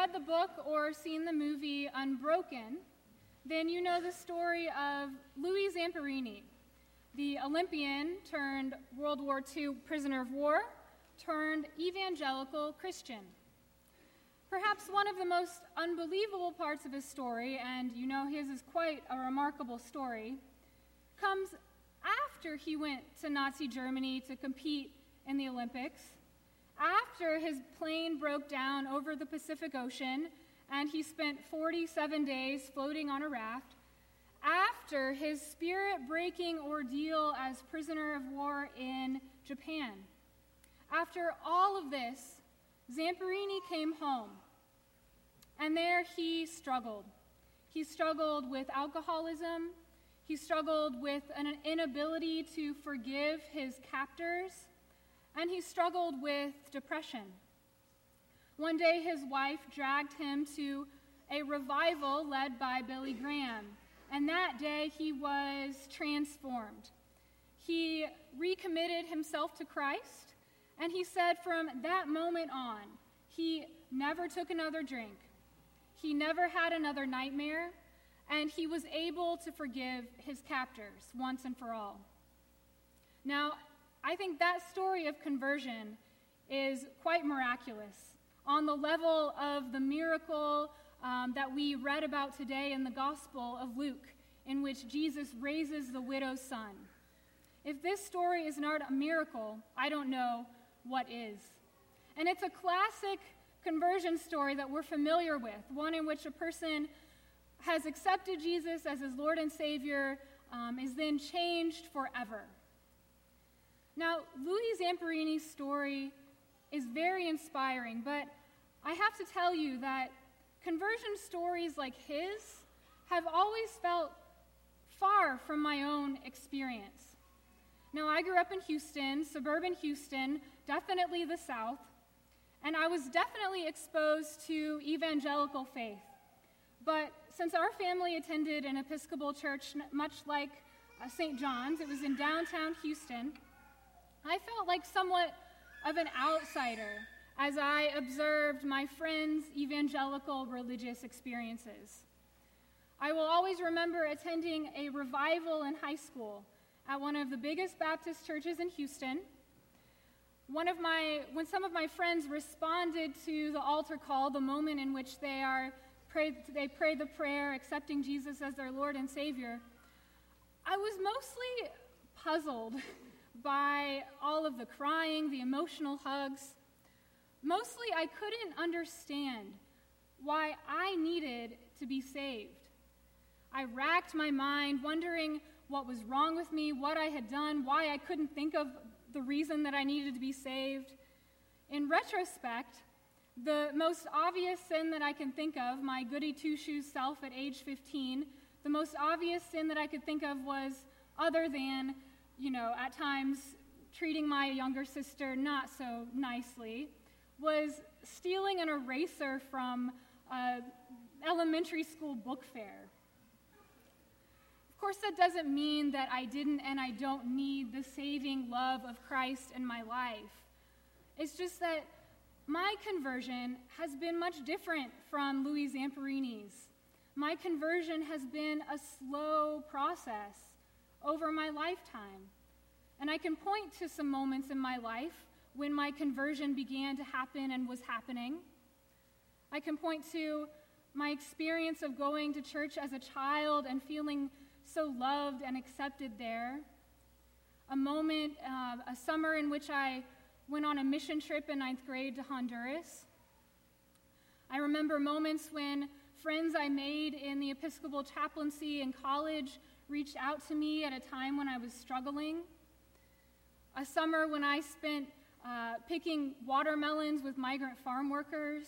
read the book or seen the movie Unbroken, then you know the story of Louis Zamperini, the Olympian turned World War II prisoner of war turned evangelical Christian. Perhaps one of the most unbelievable parts of his story, and you know his is quite a remarkable story, comes after he went to Nazi Germany to compete in the Olympics, after his plane broke down over the Pacific Ocean and he spent 47 days floating on a raft, after his spirit breaking ordeal as prisoner of war in Japan. After all of this, Zamperini came home, and there he struggled. He struggled with alcoholism, he struggled with an inability to forgive his captors, and he struggled with depression. One day, his wife dragged him to a revival led by Billy Graham, and that day he was transformed. He recommitted himself to Christ, and he said from that moment on, he never took another drink, he never had another nightmare, and he was able to forgive his captors once and for all. Now, I think that story of conversion is quite miraculous on the level of the miracle um, that we read about today in the Gospel of Luke, in which Jesus raises the widow's son. If this story is not a miracle, I don't know what is. And it's a classic conversion story that we're familiar with, one in which a person has accepted Jesus as his Lord and Savior, um, is then changed forever. Now, Louis Zamperini's story is very inspiring, but I have to tell you that conversion stories like his have always felt far from my own experience. Now, I grew up in Houston, suburban Houston, definitely the South, and I was definitely exposed to evangelical faith. But since our family attended an Episcopal church much like uh, St. John's, it was in downtown Houston, I felt like somewhat of an outsider as I observed my friends' evangelical religious experiences. I will always remember attending a revival in high school at one of the biggest Baptist churches in Houston. One of my, when some of my friends responded to the altar call, the moment in which they are prayed, they prayed the prayer, accepting Jesus as their Lord and Savior, I was mostly puzzled by all of the crying, the emotional hugs. Mostly, I couldn't understand why I needed to be saved. I racked my mind, wondering what was wrong with me, what I had done, why I couldn't think of the reason that I needed to be saved. In retrospect, the most obvious sin that I can think of, my goody two shoes self at age 15, the most obvious sin that I could think of was other than, you know, at times treating my younger sister not so nicely, was stealing an eraser from an elementary school book fair. Of course, that doesn't mean that I didn't and I don't need the saving love of Christ in my life. It's just that my conversion has been much different from Louis Zamperini's. My conversion has been a slow process over my lifetime. And I can point to some moments in my life when my conversion began to happen and was happening. I can point to my experience of going to church as a child and feeling so loved and accepted there. A moment, uh, a summer in which I went on a mission trip in ninth grade to Honduras. I remember moments when friends I made in the Episcopal chaplaincy in college reached out to me at a time when I was struggling. A summer when I spent uh, picking watermelons with migrant farm workers.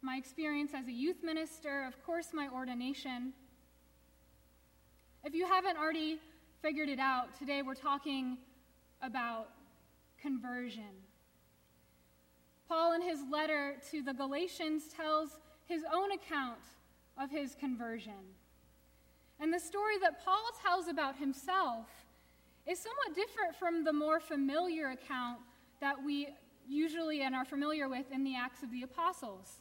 My experience as a youth minister, of course, my ordination. If you haven't already figured it out, today we're talking about conversion. Paul, in his letter to the Galatians, tells his own account of his conversion. And the story that Paul tells about himself is somewhat different from the more familiar account that we usually and are familiar with in the Acts of the Apostles.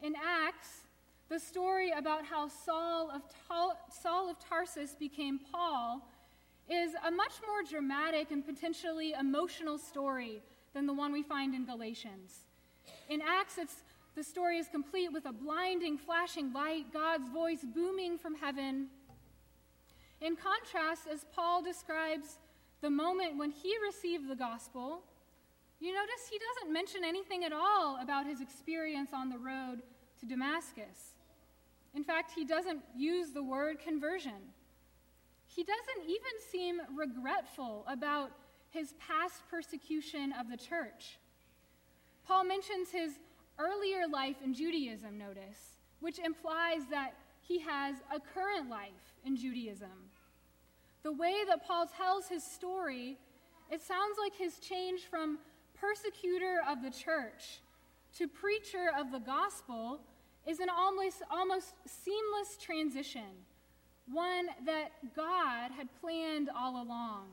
In Acts, the story about how Saul of, Saul of Tarsus became Paul is a much more dramatic and potentially emotional story than the one we find in Galatians. In Acts, it's, the story is complete with a blinding, flashing light, God's voice booming from heaven. In contrast, as Paul describes the moment when he received the gospel, you notice he doesn't mention anything at all about his experience on the road to Damascus. In fact, he doesn't use the word conversion. He doesn't even seem regretful about his past persecution of the church. Paul mentions his earlier life in Judaism, notice, which implies that he has a current life in Judaism. The way that Paul tells his story, it sounds like his change from persecutor of the church to preacher of the gospel is an almost, almost seamless transition, one that God had planned all along.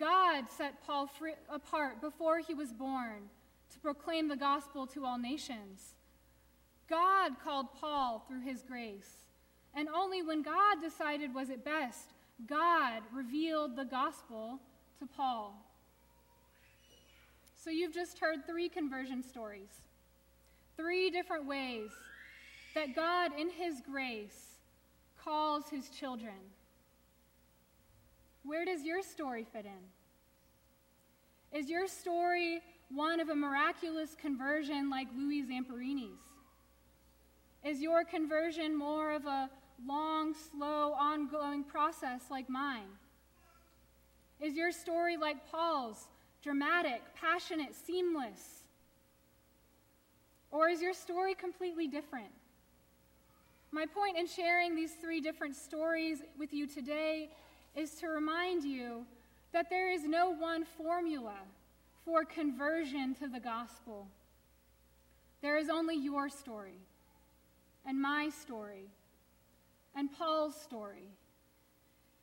God set Paul free, apart before he was born to proclaim the gospel to all nations. God called Paul through his grace. And only when God decided was it best, God revealed the gospel to Paul. So you've just heard three conversion stories, three different ways that God, in his grace, calls his children. Where does your story fit in? Is your story one of a miraculous conversion like Louis Zamperini's? Is your conversion more of a long, slow, ongoing process like mine? Is your story like Paul's, dramatic, passionate, seamless? Or is your story completely different? My point in sharing these three different stories with you today is to remind you that there is no one formula for conversion to the gospel. There is only your story, and my story, and Paul's story.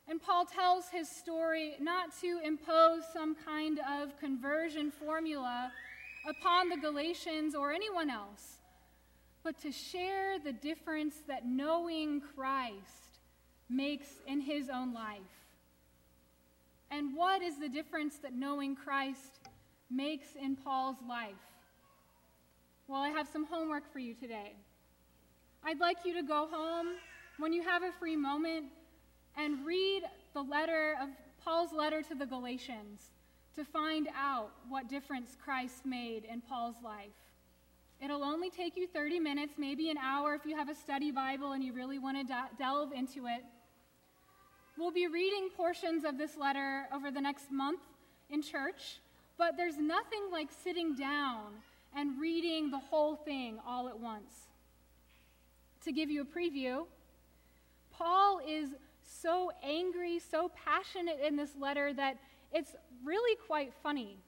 And Paul tells his story not to impose some kind of conversion formula upon the Galatians or anyone else, but to share the difference that knowing Christ makes in his own life. And what is the difference that knowing Christ makes in Paul's life? Well, I have some homework for you today. I'd like you to go home when you have a free moment and read the letter of Paul's letter to the Galatians to find out what difference Christ made in Paul's life. It'll only take you 30 minutes, maybe an hour if you have a study Bible and you really want to de- delve into it. We'll be reading portions of this letter over the next month in church, but there's nothing like sitting down and reading the whole thing all at once. To give you a preview, Paul is so angry, so passionate in this letter that it's really quite funny.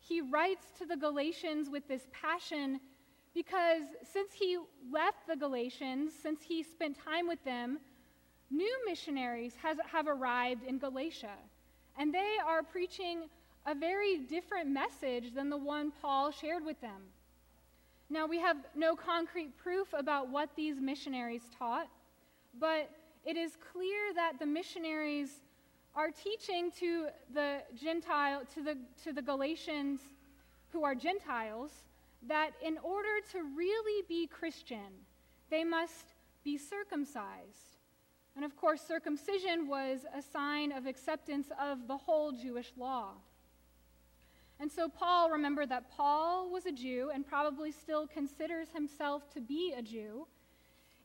He writes to the Galatians with this passion because since he left the Galatians, since he spent time with them, new missionaries has, have arrived in Galatia. And they are preaching a very different message than the one Paul shared with them. Now, we have no concrete proof about what these missionaries taught, but it is clear that the missionaries are teaching to the Gentile, to the, to the Galatians who are Gentiles, that in order to really be Christian, they must be circumcised. And of course, circumcision was a sign of acceptance of the whole Jewish law. And so Paul, remember that Paul was a Jew and probably still considers himself to be a Jew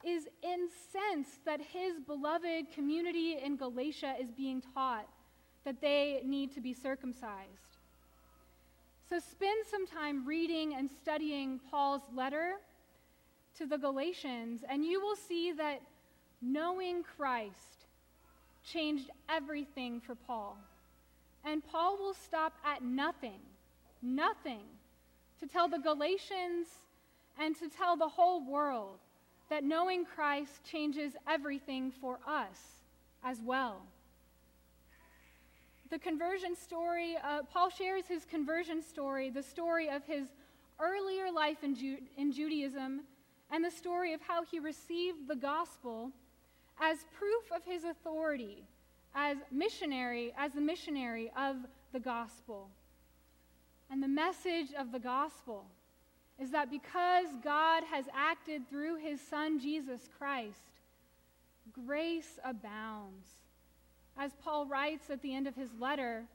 is incensed that his beloved community in Galatia is being taught that they need to be circumcised. So spend some time reading and studying Paul's letter to the Galatians, and you will see that knowing Christ changed everything for Paul. Stop at nothing, nothing, to tell the Galatians and to tell the whole world that knowing Christ changes everything for us as well. The conversion story, uh, Paul shares his conversion story, the story of his earlier life in, Ju- in Judaism and the story of how he received the gospel as proof of his authority as missionary, as the missionary of the gospel. And the message of the gospel is that because God has acted through his son Jesus Christ, grace abounds. As Paul writes at the end of his letter,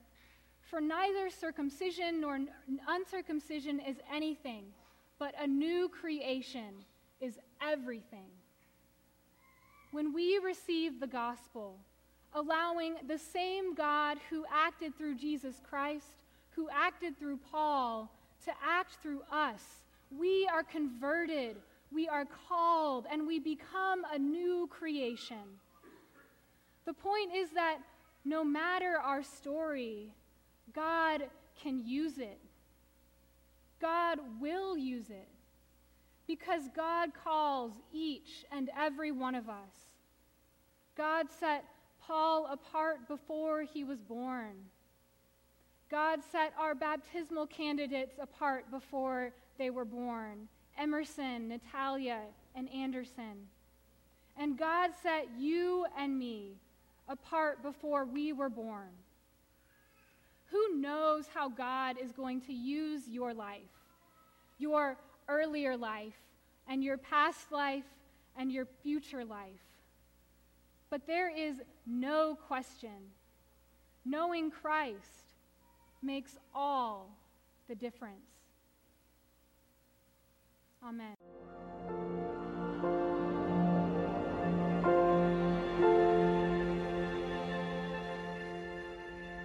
for neither circumcision nor uncircumcision is anything, but a new creation is everything. When we receive the gospel, allowing the same God who acted through Jesus Christ, who acted through Paul, to act through us, we are converted, we are called, and we become a new creation. The point is that no matter our story, God can use it. God will use it because God calls each and every one of us. God set Paul apart before he was born. God set our baptismal candidates apart before they were born Emerson, Natalia, and Anderson. And God set you and me apart before we were born. Who knows how God is going to use your life, your earlier life, and your past life, and your future life? But there is no question knowing Christ makes all the difference. Amen.